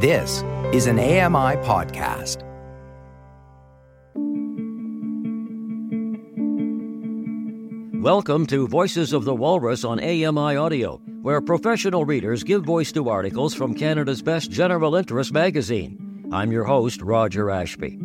This is an AMI podcast. Welcome to Voices of the Walrus on AMI Audio, where professional readers give voice to articles from Canada's best general interest magazine. I'm your host, Roger Ashby.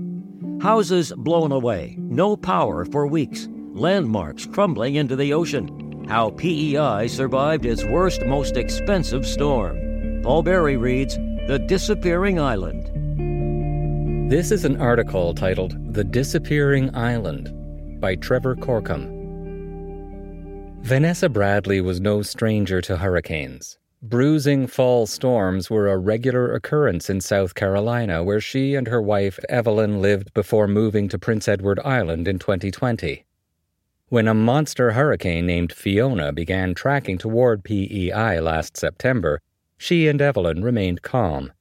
Houses blown away, no power for weeks, landmarks crumbling into the ocean. How PEI survived its worst, most expensive storm. Paul Berry reads The Disappearing Island. This is an article titled The Disappearing Island by Trevor Corkum. Vanessa Bradley was no stranger to hurricanes. Bruising fall storms were a regular occurrence in South Carolina, where she and her wife Evelyn lived before moving to Prince Edward Island in 2020. When a monster hurricane named Fiona began tracking toward PEI last September, she and Evelyn remained calm.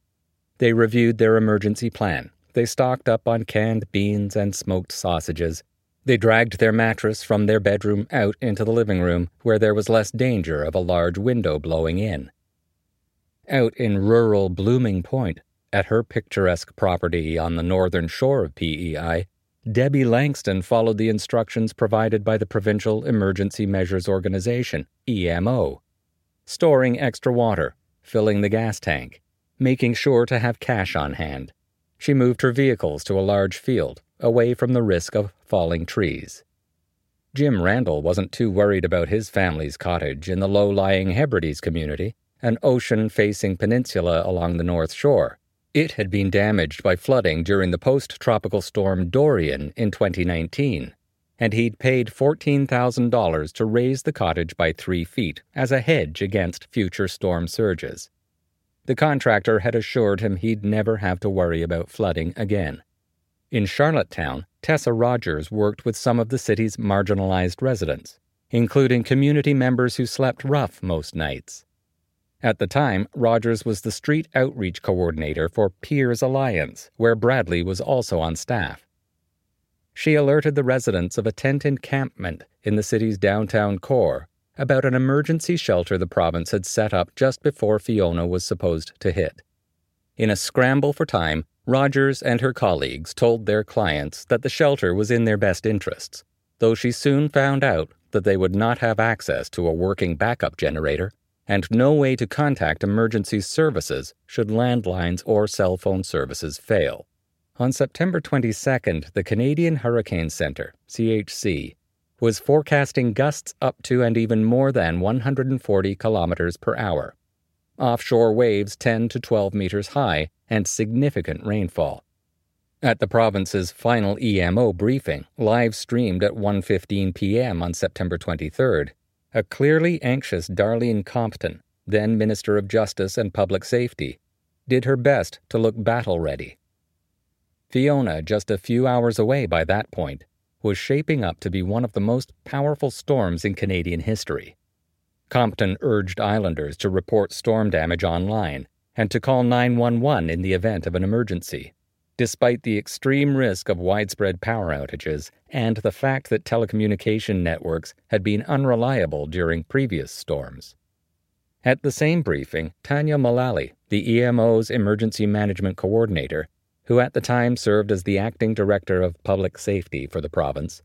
They reviewed their emergency plan. They stocked up on canned beans and smoked sausages. They dragged their mattress from their bedroom out into the living room, where there was less danger of a large window blowing in. Out in rural Blooming Point, at her picturesque property on the northern shore of PEI, Debbie Langston followed the instructions provided by the Provincial Emergency Measures Organization, EMO, storing extra water, filling the gas tank, making sure to have cash on hand. She moved her vehicles to a large field, away from the risk of falling trees. Jim Randall wasn't too worried about his family's cottage in the low lying Hebrides community, an ocean facing peninsula along the North Shore. It had been damaged by flooding during the post tropical storm Dorian in 2019, and he'd paid $14,000 to raise the cottage by three feet as a hedge against future storm surges. The contractor had assured him he'd never have to worry about flooding again. In Charlottetown, Tessa Rogers worked with some of the city's marginalized residents, including community members who slept rough most nights. At the time, Rogers was the street outreach coordinator for Peers Alliance, where Bradley was also on staff. She alerted the residents of a tent encampment in the city's downtown core about an emergency shelter the province had set up just before Fiona was supposed to hit. In a scramble for time, Rogers and her colleagues told their clients that the shelter was in their best interests, though she soon found out that they would not have access to a working backup generator and no way to contact emergency services should landlines or cell phone services fail. On September 22nd, the Canadian Hurricane Center, CHC, was forecasting gusts up to and even more than 140 kilometers per hour offshore waves 10 to 12 meters high, and significant rainfall. At the province's final EMO briefing, live streamed at 1:15 p.m. on September 23rd, a clearly anxious Darlene Compton, then Minister of Justice and Public Safety, did her best to look battle ready. Fiona, just a few hours away by that point, was shaping up to be one of the most powerful storms in Canadian history. Compton urged islanders to report storm damage online and to call 911 in the event of an emergency, despite the extreme risk of widespread power outages and the fact that telecommunication networks had been unreliable during previous storms. At the same briefing, Tanya Mullally, the EMO's emergency management coordinator, who at the time served as the acting director of public safety for the province,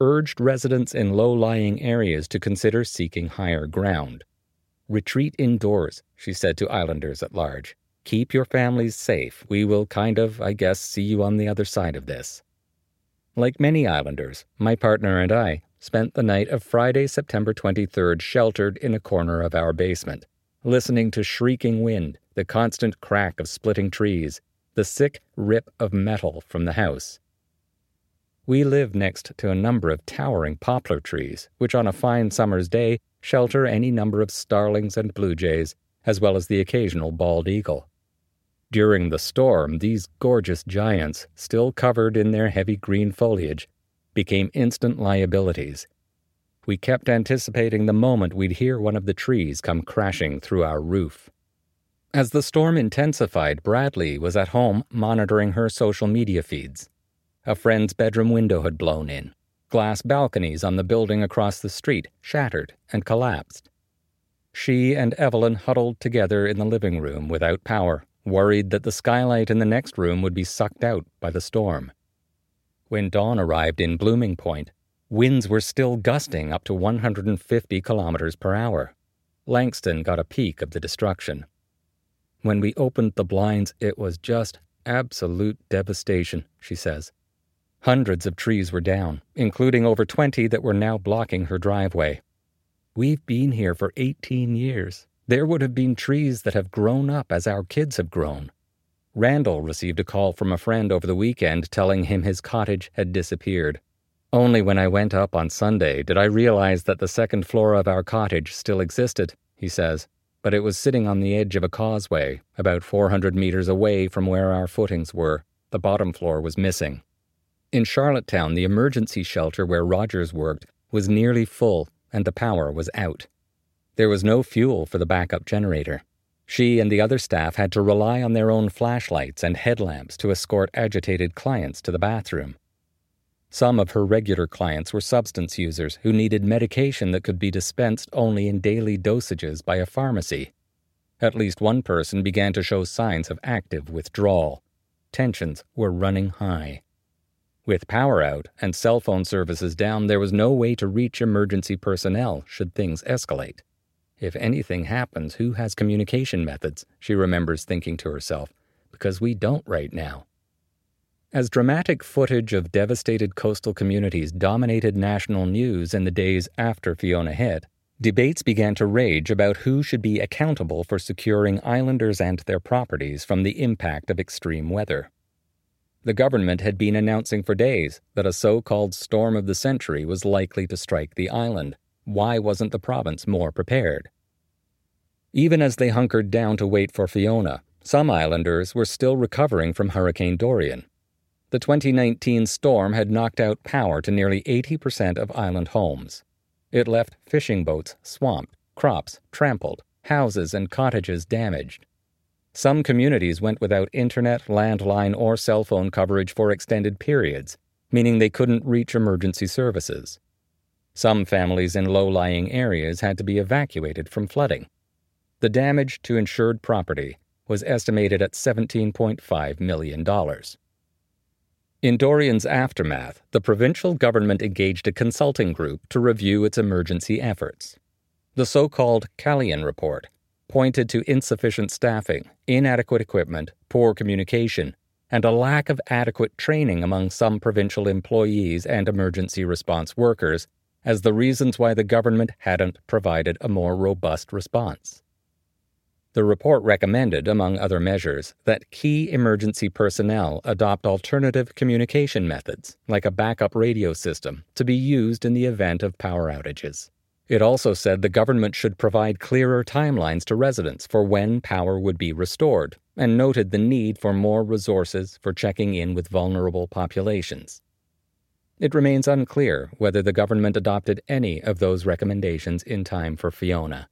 urged residents in low lying areas to consider seeking higher ground. Retreat indoors, she said to islanders at large. Keep your families safe. We will kind of, I guess, see you on the other side of this. Like many islanders, my partner and I spent the night of Friday, September 23rd sheltered in a corner of our basement, listening to shrieking wind, the constant crack of splitting trees, the sick rip of metal from the house. We live next to a number of towering poplar trees, which on a fine summer's day shelter any number of starlings and blue jays, as well as the occasional bald eagle. During the storm, these gorgeous giants, still covered in their heavy green foliage, became instant liabilities. We kept anticipating the moment we'd hear one of the trees come crashing through our roof. As the storm intensified, Bradley was at home monitoring her social media feeds. A friend's bedroom window had blown in. Glass balconies on the building across the street shattered and collapsed. She and Evelyn huddled together in the living room without power, worried that the skylight in the next room would be sucked out by the storm. When dawn arrived in Blooming Point, winds were still gusting up to 150 kilometers per hour. Langston got a peek of the destruction. When we opened the blinds, it was just absolute devastation, she says. Hundreds of trees were down, including over 20 that were now blocking her driveway. We've been here for 18 years. There would have been trees that have grown up as our kids have grown. Randall received a call from a friend over the weekend telling him his cottage had disappeared. Only when I went up on Sunday did I realize that the second floor of our cottage still existed, he says, but it was sitting on the edge of a causeway, about 400 meters away from where our footings were. The bottom floor was missing. In Charlottetown, the emergency shelter where Rogers worked was nearly full and the power was out. There was no fuel for the backup generator. She and the other staff had to rely on their own flashlights and headlamps to escort agitated clients to the bathroom. Some of her regular clients were substance users who needed medication that could be dispensed only in daily dosages by a pharmacy. At least one person began to show signs of active withdrawal. Tensions were running high. With power out and cell phone services down, there was no way to reach emergency personnel should things escalate. If anything happens, who has communication methods? She remembers thinking to herself, because we don't right now. As dramatic footage of devastated coastal communities dominated national news in the days after Fiona hit, debates began to rage about who should be accountable for securing islanders and their properties from the impact of extreme weather. The government had been announcing for days that a so called storm of the century was likely to strike the island. Why wasn't the province more prepared? Even as they hunkered down to wait for Fiona, some islanders were still recovering from Hurricane Dorian the 2019 storm had knocked out power to nearly 80% of island homes. It left fishing boats swamped, crops trampled, houses and cottages damaged. Some communities went without internet, landline, or cell phone coverage for extended periods, meaning they couldn't reach emergency services. Some families in low lying areas had to be evacuated from flooding. The damage to insured property was estimated at $17.5 million. In Dorian's aftermath, the provincial government engaged a consulting group to review its emergency efforts. The so called Calian Report pointed to insufficient staffing, inadequate equipment, poor communication, and a lack of adequate training among some provincial employees and emergency response workers as the reasons why the government hadn't provided a more robust response. The report recommended, among other measures, that key emergency personnel adopt alternative communication methods, like a backup radio system, to be used in the event of power outages. It also said the government should provide clearer timelines to residents for when power would be restored, and noted the need for more resources for checking in with vulnerable populations. It remains unclear whether the government adopted any of those recommendations in time for Fiona.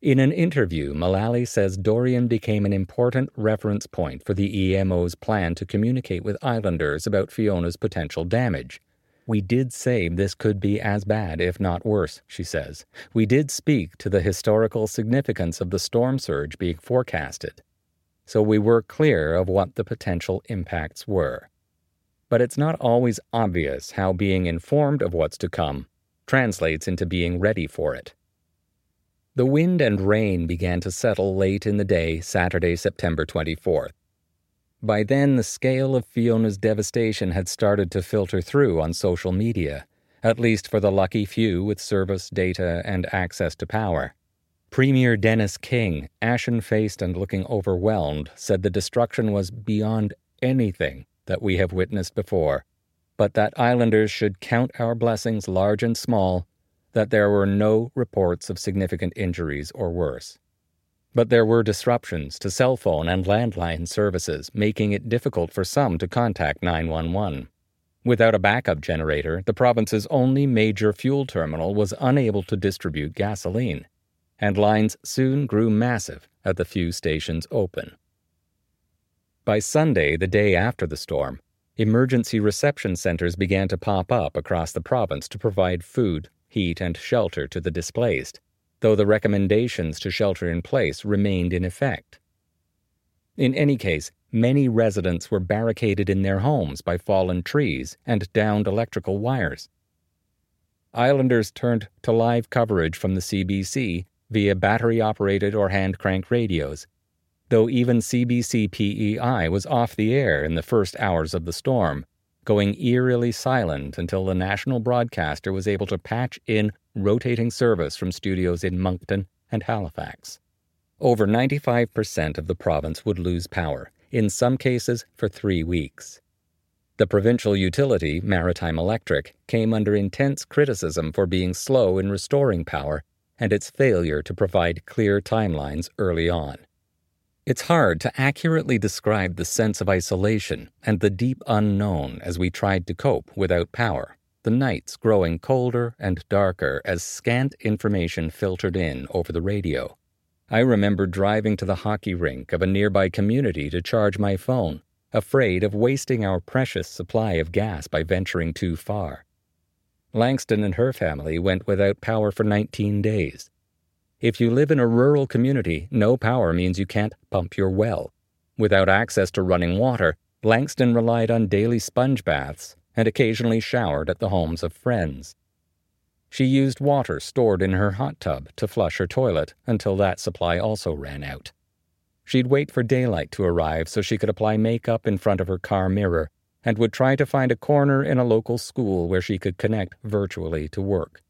In an interview, Mullally says Dorian became an important reference point for the EMO's plan to communicate with islanders about Fiona's potential damage. We did say this could be as bad, if not worse, she says. We did speak to the historical significance of the storm surge being forecasted. So we were clear of what the potential impacts were. But it's not always obvious how being informed of what's to come translates into being ready for it. The wind and rain began to settle late in the day, Saturday, September 24th. By then, the scale of Fiona's devastation had started to filter through on social media, at least for the lucky few with service, data, and access to power. Premier Dennis King, ashen faced and looking overwhelmed, said the destruction was beyond anything that we have witnessed before, but that islanders should count our blessings large and small that there were no reports of significant injuries or worse. But there were disruptions to cell phone and landline services, making it difficult for some to contact 911. Without a backup generator, the province's only major fuel terminal was unable to distribute gasoline, and lines soon grew massive at the few stations open. By Sunday, the day after the storm, emergency reception centers began to pop up across the province to provide food, heat, and shelter to the displaced, though the recommendations to shelter in place remained in effect. In any case, many residents were barricaded in their homes by fallen trees and downed electrical wires. Islanders turned to live coverage from the CBC via battery operated or hand crank radios, though even CBC PEI was off the air in the first hours of the storm, going eerily silent until the national broadcaster was able to patch in rotating service from studios in Moncton and Halifax. Over 95% of the province would lose power, in some cases for three weeks. The provincial utility, Maritime Electric, came under intense criticism for being slow in restoring power and its failure to provide clear timelines early on. It's hard to accurately describe the sense of isolation and the deep unknown as we tried to cope without power, the nights growing colder and darker as scant information filtered in over the radio. I remember driving to the hockey rink of a nearby community to charge my phone, afraid of wasting our precious supply of gas by venturing too far. Langston and her family went without power for 19 days. If you live in a rural community, no power means you can't pump your well. Without access to running water, Langston relied on daily sponge baths and occasionally showered at the homes of friends. She used water stored in her hot tub to flush her toilet until that supply also ran out. She'd wait for daylight to arrive so she could apply makeup in front of her car mirror and would try to find a corner in a local school where she could connect virtually to work.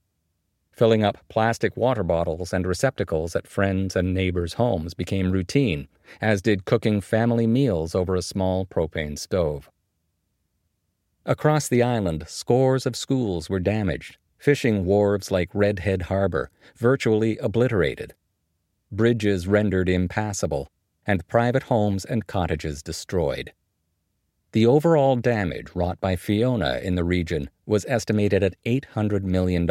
Filling up plastic water bottles and receptacles at friends' and neighbors' homes became routine, as did cooking family meals over a small propane stove. Across the island, scores of schools were damaged, fishing wharves like Redhead Harbor virtually obliterated, bridges rendered impassable, and private homes and cottages destroyed. The overall damage wrought by Fiona in the region was estimated at $800 million,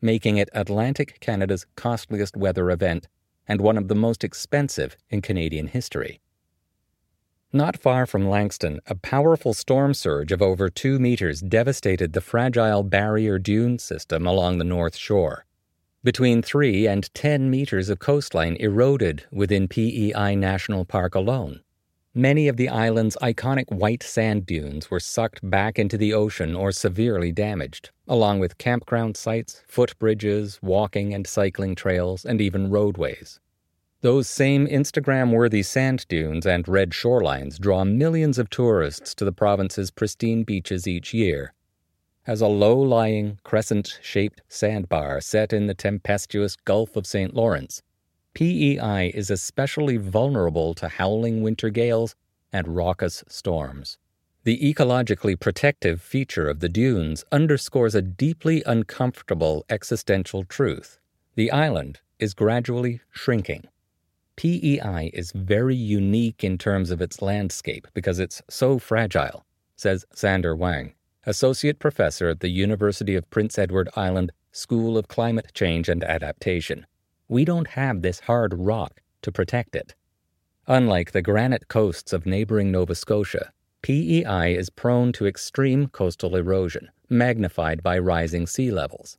making it Atlantic Canada's costliest weather event and one of the most expensive in Canadian history. Not far from Langston, a powerful storm surge of over two meters devastated the fragile barrier dune system along the North Shore. Between 3 and 10 meters of coastline eroded within PEI National Park alone. Many of the island's iconic white sand dunes were sucked back into the ocean or severely damaged, along with campground sites, footbridges, walking and cycling trails, and even roadways. Those same Instagram worthy sand dunes and red shorelines draw millions of tourists to the province's pristine beaches each year. As a low lying, crescent shaped sandbar set in the tempestuous Gulf of St. Lawrence, PEI is especially vulnerable to howling winter gales and raucous storms. The ecologically protective feature of the dunes underscores a deeply uncomfortable existential truth. The island is gradually shrinking. PEI is very unique in terms of its landscape because it's so fragile, says Xander Wang, Associate Professor at the University of Prince Edward Island School of Climate Change and Adaptation we don't have this hard rock to protect it. Unlike the granite coasts of neighboring Nova Scotia, PEI is prone to extreme coastal erosion, magnified by rising sea levels.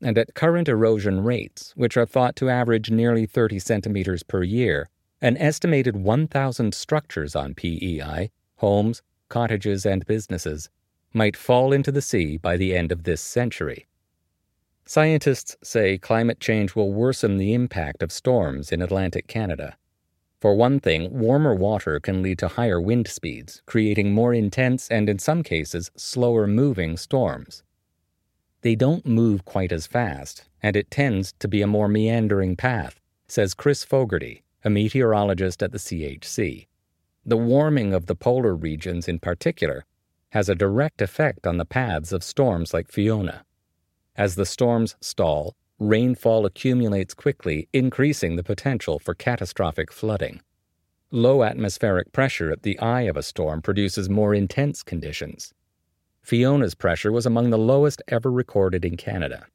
And at current erosion rates, which are thought to average nearly 30 centimeters per year, an estimated 1,000 structures on PEI, homes, cottages, and businesses, might fall into the sea by the end of this century. Scientists say climate change will worsen the impact of storms in Atlantic Canada. For one thing, warmer water can lead to higher wind speeds, creating more intense and, in some cases, slower moving storms. They don't move quite as fast, and it tends to be a more meandering path, says Chris Fogarty, a meteorologist at the CHC. The warming of the polar regions, in particular, has a direct effect on the paths of storms like Fiona. As the storms stall, rainfall accumulates quickly, increasing the potential for catastrophic flooding. Low atmospheric pressure at the eye of a storm produces more intense conditions. Fiona's pressure was among the lowest ever recorded in Canada.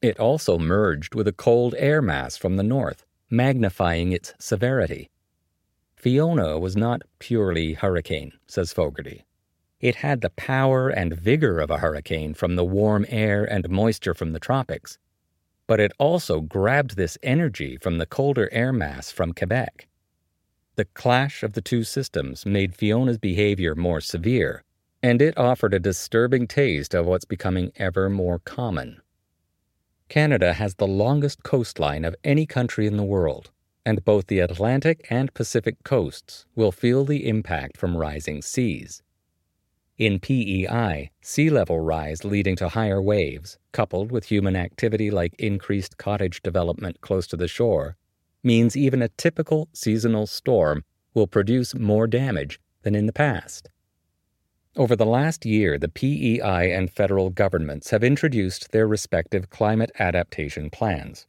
It also merged with a cold air mass from the north, magnifying its severity. Fiona was not purely hurricane, says Fogarty. It had the power and vigor of a hurricane from the warm air and moisture from the tropics, but it also grabbed this energy from the colder air mass from Quebec. The clash of the two systems made Fiona's behavior more severe, and it offered a disturbing taste of what's becoming ever more common. Canada has the longest coastline of any country in the world, and both the Atlantic and Pacific coasts will feel the impact from rising seas. In PEI, sea level rise leading to higher waves, coupled with human activity like increased cottage development close to the shore, means even a typical seasonal storm will produce more damage than in the past. Over the last year, the PEI and federal governments have introduced their respective climate adaptation plans,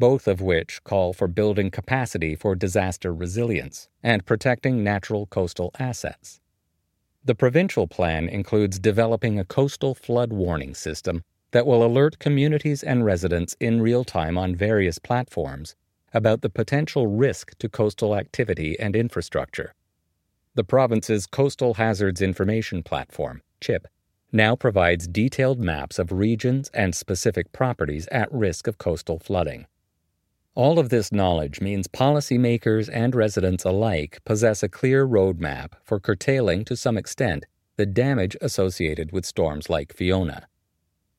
both of which call for building capacity for disaster resilience and protecting natural coastal assets. The provincial plan includes developing a coastal flood warning system that will alert communities and residents in real time on various platforms about the potential risk to coastal activity and infrastructure. The province's Coastal Hazards Information Platform, CHIP, now provides detailed maps of regions and specific properties at risk of coastal flooding. All of this knowledge means policymakers and residents alike possess a clear roadmap for curtailing, to some extent, the damage associated with storms like Fiona.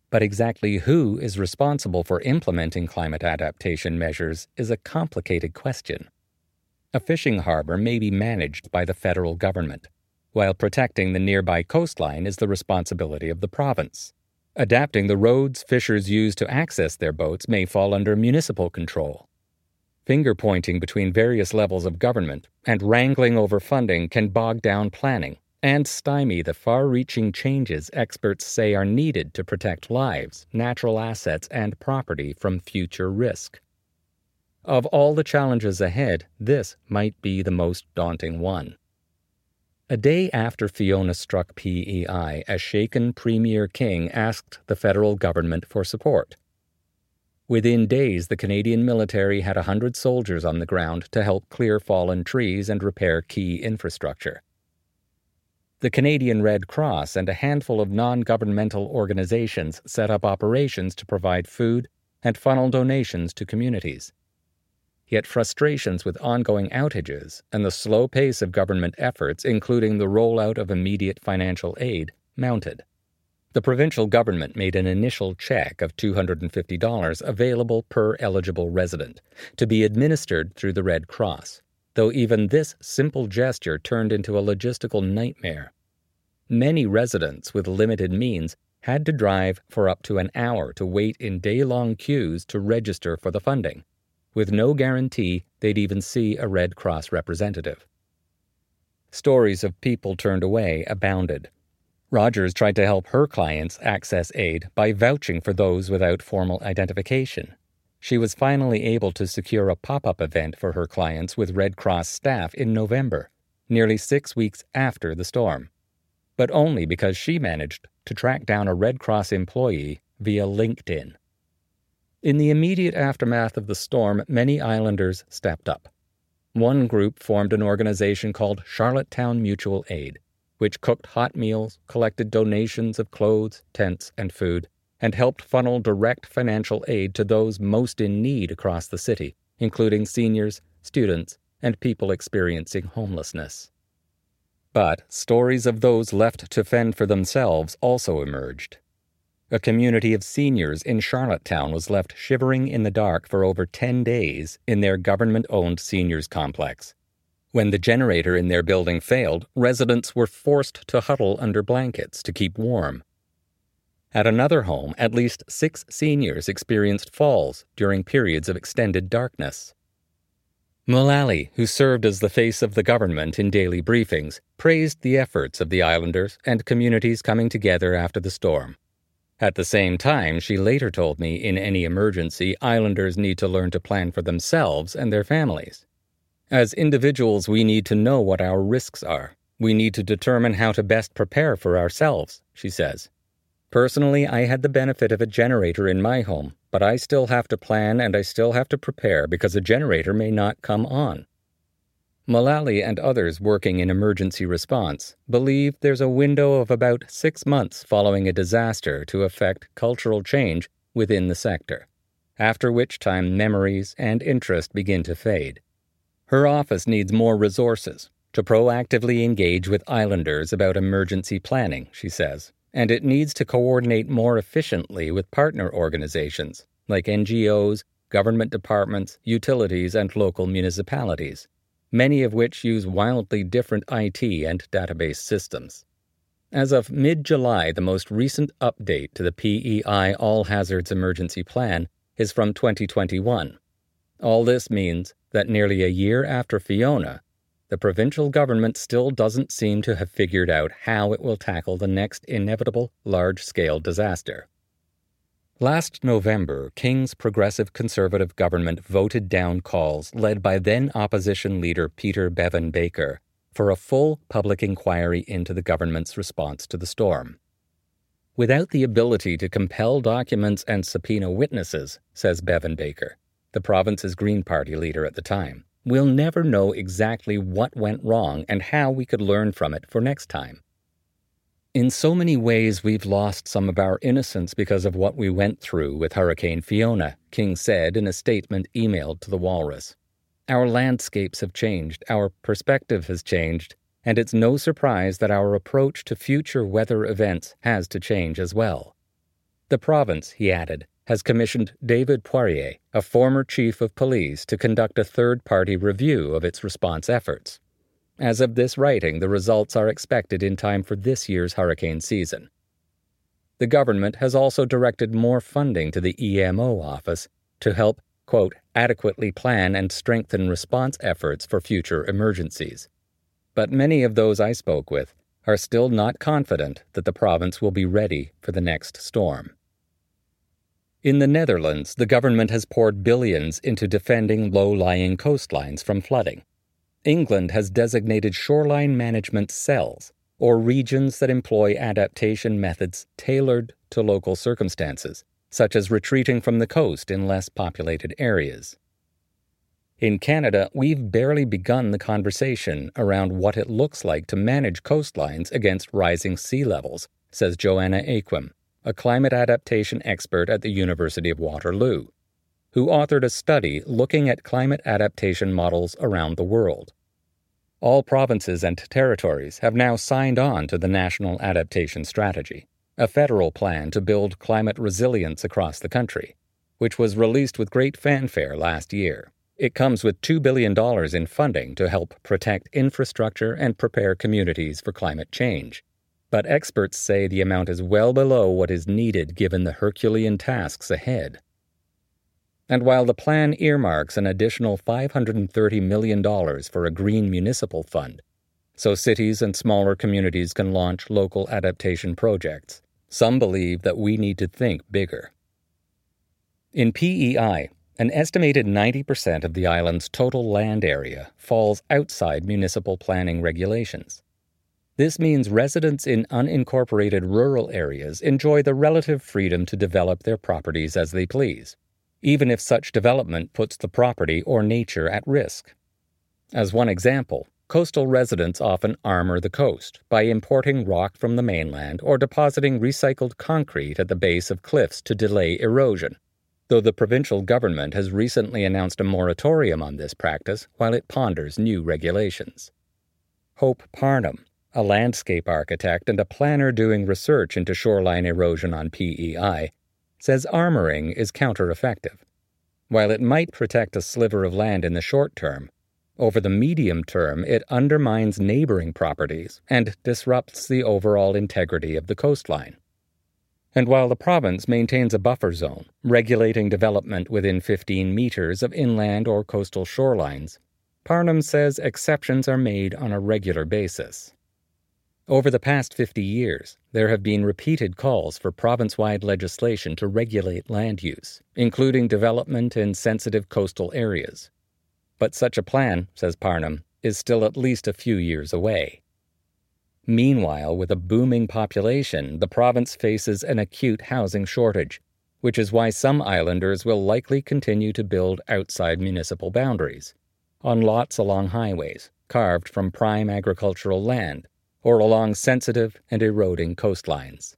But exactly who is responsible for implementing climate adaptation measures is a complicated question. A fishing harbor may be managed by the federal government, while protecting the nearby coastline is the responsibility of the province. Adapting the roads fishers use to access their boats may fall under municipal control. Finger pointing between various levels of government and wrangling over funding can bog down planning and stymie the far reaching changes experts say are needed to protect lives, natural assets, and property from future risk. Of all the challenges ahead, this might be the most daunting one. A day after Fiona struck PEI, a shaken Premier King asked the federal government for support. Within days, the Canadian military had a hundred soldiers on the ground to help clear fallen trees and repair key infrastructure. The Canadian Red Cross and a handful of non governmental organizations set up operations to provide food and funnel donations to communities. Yet frustrations with ongoing outages and the slow pace of government efforts, including the rollout of immediate financial aid, mounted. The provincial government made an initial check of $250 available per eligible resident to be administered through the Red Cross, though even this simple gesture turned into a logistical nightmare. Many residents with limited means had to drive for up to an hour to wait in day long queues to register for the funding with no guarantee they'd even see a Red Cross representative. Stories of people turned away abounded. Rogers tried to help her clients access aid by vouching for those without formal identification. She was finally able to secure a pop up event for her clients with Red Cross staff in November, nearly six weeks after the storm, but only because she managed to track down a Red Cross employee via LinkedIn. In the immediate aftermath of the storm, many islanders stepped up. One group formed an organization called Charlottetown Mutual Aid, which cooked hot meals, collected donations of clothes, tents, and food, and helped funnel direct financial aid to those most in need across the city, including seniors, students, and people experiencing homelessness. But stories of those left to fend for themselves also emerged. A community of seniors in Charlottetown was left shivering in the dark for over 10 days in their government owned seniors complex. When the generator in their building failed, residents were forced to huddle under blankets to keep warm. At another home, at least six seniors experienced falls during periods of extended darkness. Mullally, who served as the face of the government in daily briefings, praised the efforts of the islanders and communities coming together after the storm. At the same time, she later told me in any emergency, islanders need to learn to plan for themselves and their families. As individuals, we need to know what our risks are. We need to determine how to best prepare for ourselves, she says. Personally, I had the benefit of a generator in my home, but I still have to plan and I still have to prepare because a generator may not come on. Mullally and others working in emergency response believe there's a window of about six months following a disaster to effect cultural change within the sector, after which time memories and interest begin to fade. Her office needs more resources to proactively engage with islanders about emergency planning, she says, and it needs to coordinate more efficiently with partner organizations like NGOs, government departments, utilities, and local municipalities, many of which use wildly different IT and database systems. As of mid July, the most recent update to the PEI All Hazards Emergency Plan is from 2021. All this means that nearly a year after Fiona, the provincial government still doesn't seem to have figured out how it will tackle the next inevitable large scale disaster. Last November, King's Progressive Conservative government voted down calls led by then opposition leader Peter Bevan Baker for a full public inquiry into the government's response to the storm. Without the ability to compel documents and subpoena witnesses, says Bevan Baker, the province's Green Party leader at the time, we'll never know exactly what went wrong and how we could learn from it for next time. In so many ways, we've lost some of our innocence because of what we went through with Hurricane Fiona, King said in a statement emailed to the Walrus. Our landscapes have changed, our perspective has changed, and it's no surprise that our approach to future weather events has to change as well. The province, he added, has commissioned David Poirier, a former chief of police, to conduct a third party review of its response efforts. As of this writing, the results are expected in time for this year's hurricane season. The government has also directed more funding to the EMO office to help quote, adequately plan and strengthen response efforts for future emergencies. But many of those I spoke with are still not confident that the province will be ready for the next storm. In the Netherlands, the government has poured billions into defending low lying coastlines from flooding. England has designated shoreline management cells, or regions that employ adaptation methods tailored to local circumstances, such as retreating from the coast in less populated areas. In Canada, we've barely begun the conversation around what it looks like to manage coastlines against rising sea levels, says Joanna Eyquem, a climate adaptation expert at the University of Waterloo, who authored a study looking at climate adaptation models around the world. All provinces and territories have now signed on to the National Adaptation Strategy a federal plan to build climate resilience across the country, which was released with great fanfare last year. It comes with $2 billion in funding to help protect infrastructure and prepare communities for climate change. But experts say the amount is well below what is needed given the Herculean tasks ahead. And while the plan earmarks an additional $530 million for a green municipal fund, so cities and smaller communities can launch local adaptation projects, some believe that we need to think bigger. In PEI, an estimated 90% of the island's total land area falls outside municipal planning regulations. This means residents in unincorporated rural areas enjoy the relative freedom to develop their properties as they please, even if such development puts the property or nature at risk. As one example, coastal residents often armor the coast by importing rock from the mainland or depositing recycled concrete at the base of cliffs to delay erosion, though the provincial government has recently announced a moratorium on this practice while it ponders new regulations. Hope Parnham, a landscape architect and a planner doing research into shoreline erosion on PEI, says armoring is counter effective. While it might protect a sliver of land in the short term, over the medium term, it undermines neighboring properties and disrupts the overall integrity of the coastline. And while the province maintains a buffer zone, regulating development within 15 meters of inland or coastal shorelines, Parnham says exceptions are made on a regular basis. Over the past 50 years, there have been repeated calls for province wide legislation to regulate land use, including development in sensitive coastal areas, but such a plan, says Parnham, is still at least a few years away. Meanwhile, with a booming population, the province faces an acute housing shortage, which is why some islanders will likely continue to build outside municipal boundaries, on lots along highways, carved from prime agricultural land, or along sensitive and eroding coastlines.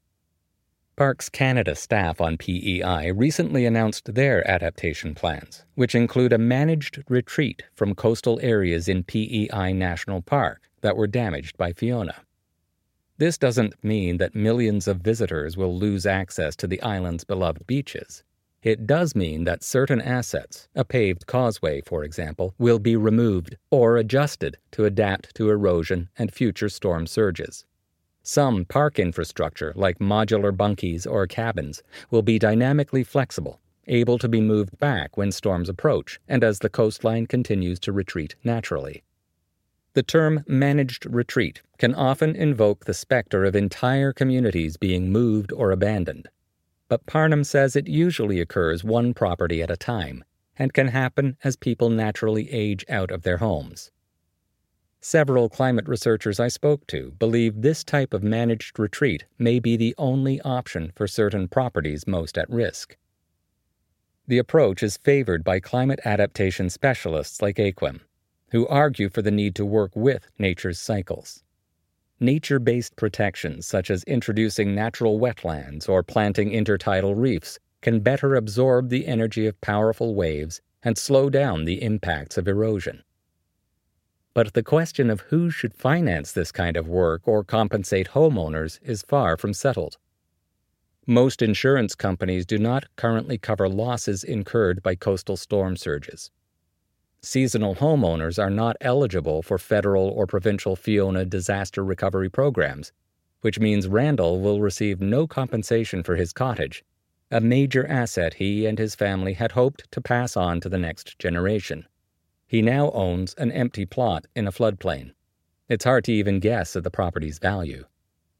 Parks Canada staff on PEI recently announced their adaptation plans, which include a managed retreat from coastal areas in PEI National Park that were damaged by Fiona. This doesn't mean that millions of visitors will lose access to the island's beloved beaches. It does mean that certain assets, a paved causeway, for example, will be removed or adjusted to adapt to erosion and future storm surges. Some park infrastructure, like modular bunkies or cabins, will be dynamically flexible, able to be moved back when storms approach and as the coastline continues to retreat naturally. The term managed retreat can often invoke the specter of entire communities being moved or abandoned. But Parnham says it usually occurs one property at a time and can happen as people naturally age out of their homes. Several climate researchers I spoke to believe this type of managed retreat may be the only option for certain properties most at risk. The approach is favored by climate adaptation specialists like Eyquem, who argue for the need to work with nature's cycles. Nature based protections, such as introducing natural wetlands or planting intertidal reefs, can better absorb the energy of powerful waves and slow down the impacts of erosion. But the question of who should finance this kind of work or compensate homeowners is far from settled. Most insurance companies do not currently cover losses incurred by coastal storm surges. Seasonal homeowners are not eligible for federal or provincial Fiona disaster recovery programs, which means Randall will receive no compensation for his cottage, a major asset he and his family had hoped to pass on to the next generation. He now owns an empty plot in a floodplain. It's hard to even guess at the property's value.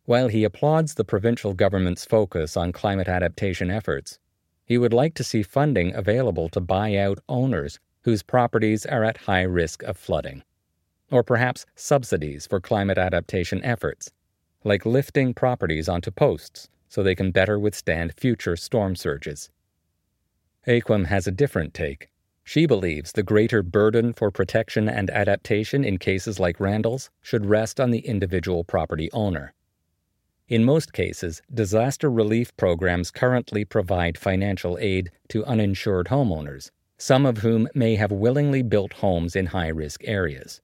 While he applauds the provincial government's focus on climate adaptation efforts, he would like to see funding available to buy out owners whose properties are at high risk of flooding. Or perhaps subsidies for climate adaptation efforts, like lifting properties onto posts so they can better withstand future storm surges. Eyquem has a different take. She believes the greater burden for protection and adaptation in cases like Randall's should rest on the individual property owner. In most cases, disaster relief programs currently provide financial aid to uninsured homeowners, some of whom may have willingly built homes in high risk areas.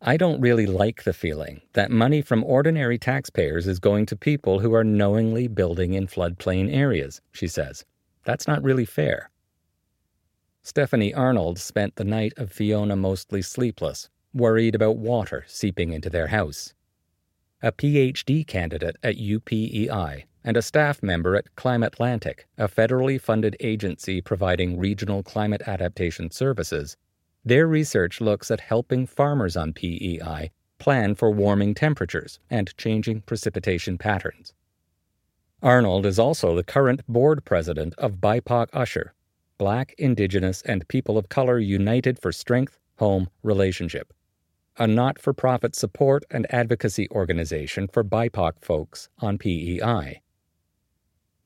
I don't really like the feeling that money from ordinary taxpayers is going to people who are knowingly building in floodplain areas, she says. That's not really fair. Stephanie Arnold spent the night of Fiona mostly sleepless, worried about water seeping into their house. A PhD candidate at UPEI and a staff member at Climate Atlantic, a federally funded agency providing regional climate adaptation services, their research looks at helping farmers on PEI plan for warming temperatures and changing precipitation patterns. Arnold is also the current board president of BIPOC USHR, Black, Indigenous, and People of Color United for Strength Home Relationship, a not for profit support and advocacy organization for BIPOC folks on PEI.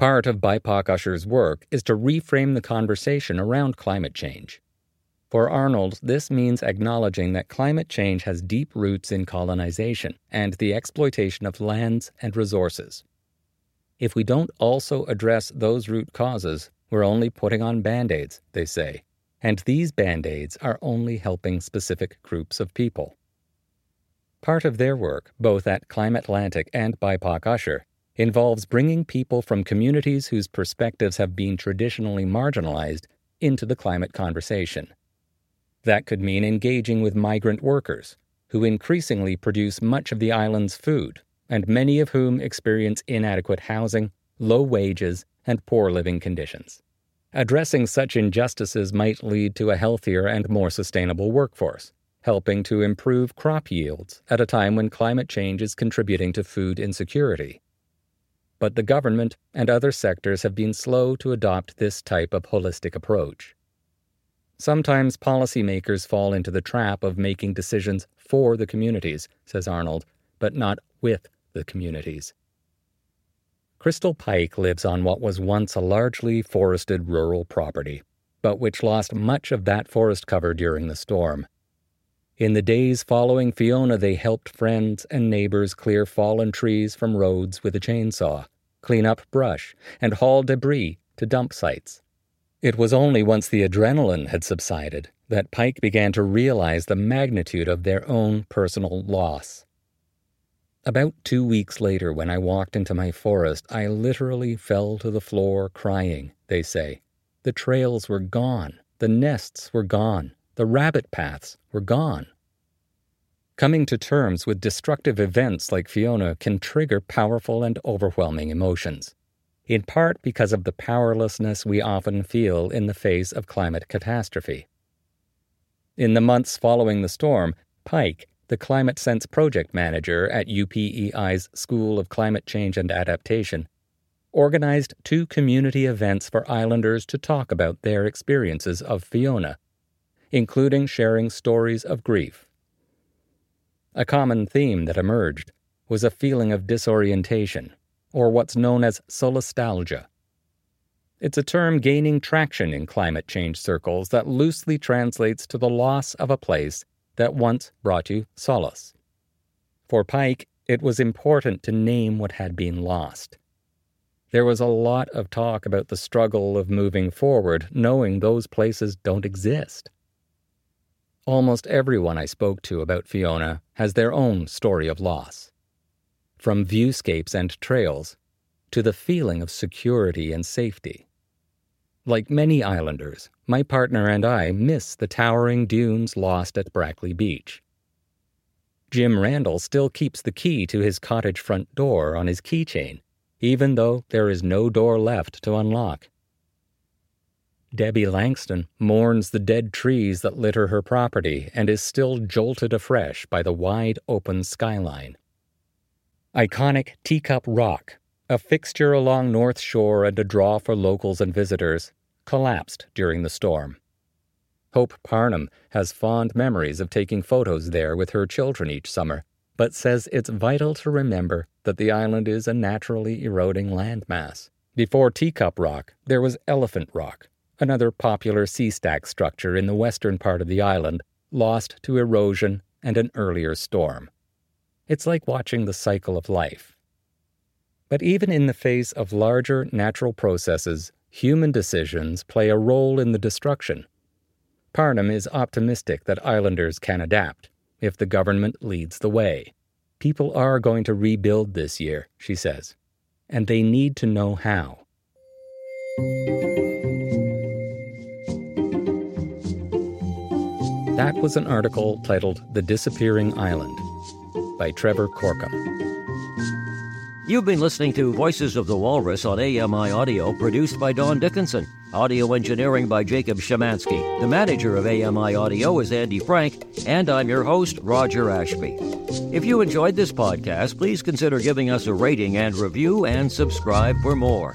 Part of BIPOC USHR's work is to reframe the conversation around climate change. For Arnold, this means acknowledging that climate change has deep roots in colonization and the exploitation of lands and resources. If we don't also address those root causes, we're only putting on band aids, they say, and these band aids are only helping specific groups of people. Part of their work, both at Climate Atlantic and BIPOC USHR, involves bringing people from communities whose perspectives have been traditionally marginalized into the climate conversation. That could mean engaging with migrant workers, who increasingly produce much of the island's food, and many of whom experience inadequate housing, low wages, and poor living conditions. Addressing such injustices might lead to a healthier and more sustainable workforce, helping to improve crop yields at a time when climate change is contributing to food insecurity. But the government and other sectors have been slow to adopt this type of holistic approach. Sometimes policymakers fall into the trap of making decisions for the communities, says Arnold, but not with the communities. Crystal Pike lives on what was once a largely forested rural property, but which lost much of that forest cover during the storm. In the days following Fiona, they helped friends and neighbors clear fallen trees from roads with a chainsaw, clean up brush, and haul debris to dump sites. It was only once the adrenaline had subsided that Pike began to realize the magnitude of their own personal loss. About two weeks later, when I walked into my forest, I literally fell to the floor crying, they say. The trails were gone, the nests were gone, the rabbit paths were gone. Coming to terms with destructive events like Fiona can trigger powerful and overwhelming emotions, in part because of the powerlessness we often feel in the face of climate catastrophe. In the months following the storm, Pike, the Climate Sense project manager at UPEI's School of Climate Change and Adaptation, organized two community events for islanders to talk about their experiences of Fiona, including sharing stories of grief a common theme that emerged was a feeling of disorientation, or what's known as solastalgia. It's a term gaining traction in climate change circles that loosely translates to the loss of a place that once brought you solace. For Pike, it was important to name what had been lost. There was a lot of talk about the struggle of moving forward, knowing those places don't exist. Almost everyone I spoke to about Fiona has their own story of loss. From viewscapes and trails to the feeling of security and safety. Like many islanders, my partner and I miss the towering dunes lost at Brackley Beach. Jim Randall still keeps the key to his cottage front door on his keychain, even though there is no door left to unlock. Debbie Langston mourns the dead trees that litter her property and is still jolted afresh by the wide open skyline. Iconic Teacup Rock, a fixture along North Shore and a draw for locals and visitors, collapsed during the storm. Hope Parnham has fond memories of taking photos there with her children each summer, but says it's vital to remember that the island is a naturally eroding landmass. Before Teacup Rock, there was Elephant Rock, another popular sea stack structure in the western part of the island, lost to erosion and an earlier storm. It's like watching the cycle of life. But even in the face of larger natural processes, human decisions play a role in the destruction. Parnham is optimistic that islanders can adapt if the government leads the way. People are going to rebuild this year, she says, and they need to know how. That was an article titled The Disappearing Island by Trevor Corkum. You've been listening to Voices of the Walrus on AMI Audio, produced by Don Dickinson. Audio engineering by Jacob Shemansky. The manager of AMI Audio is Andy Frank, and I'm your host, Roger Ashby. If you enjoyed this podcast, please consider giving us a rating and review and subscribe for more.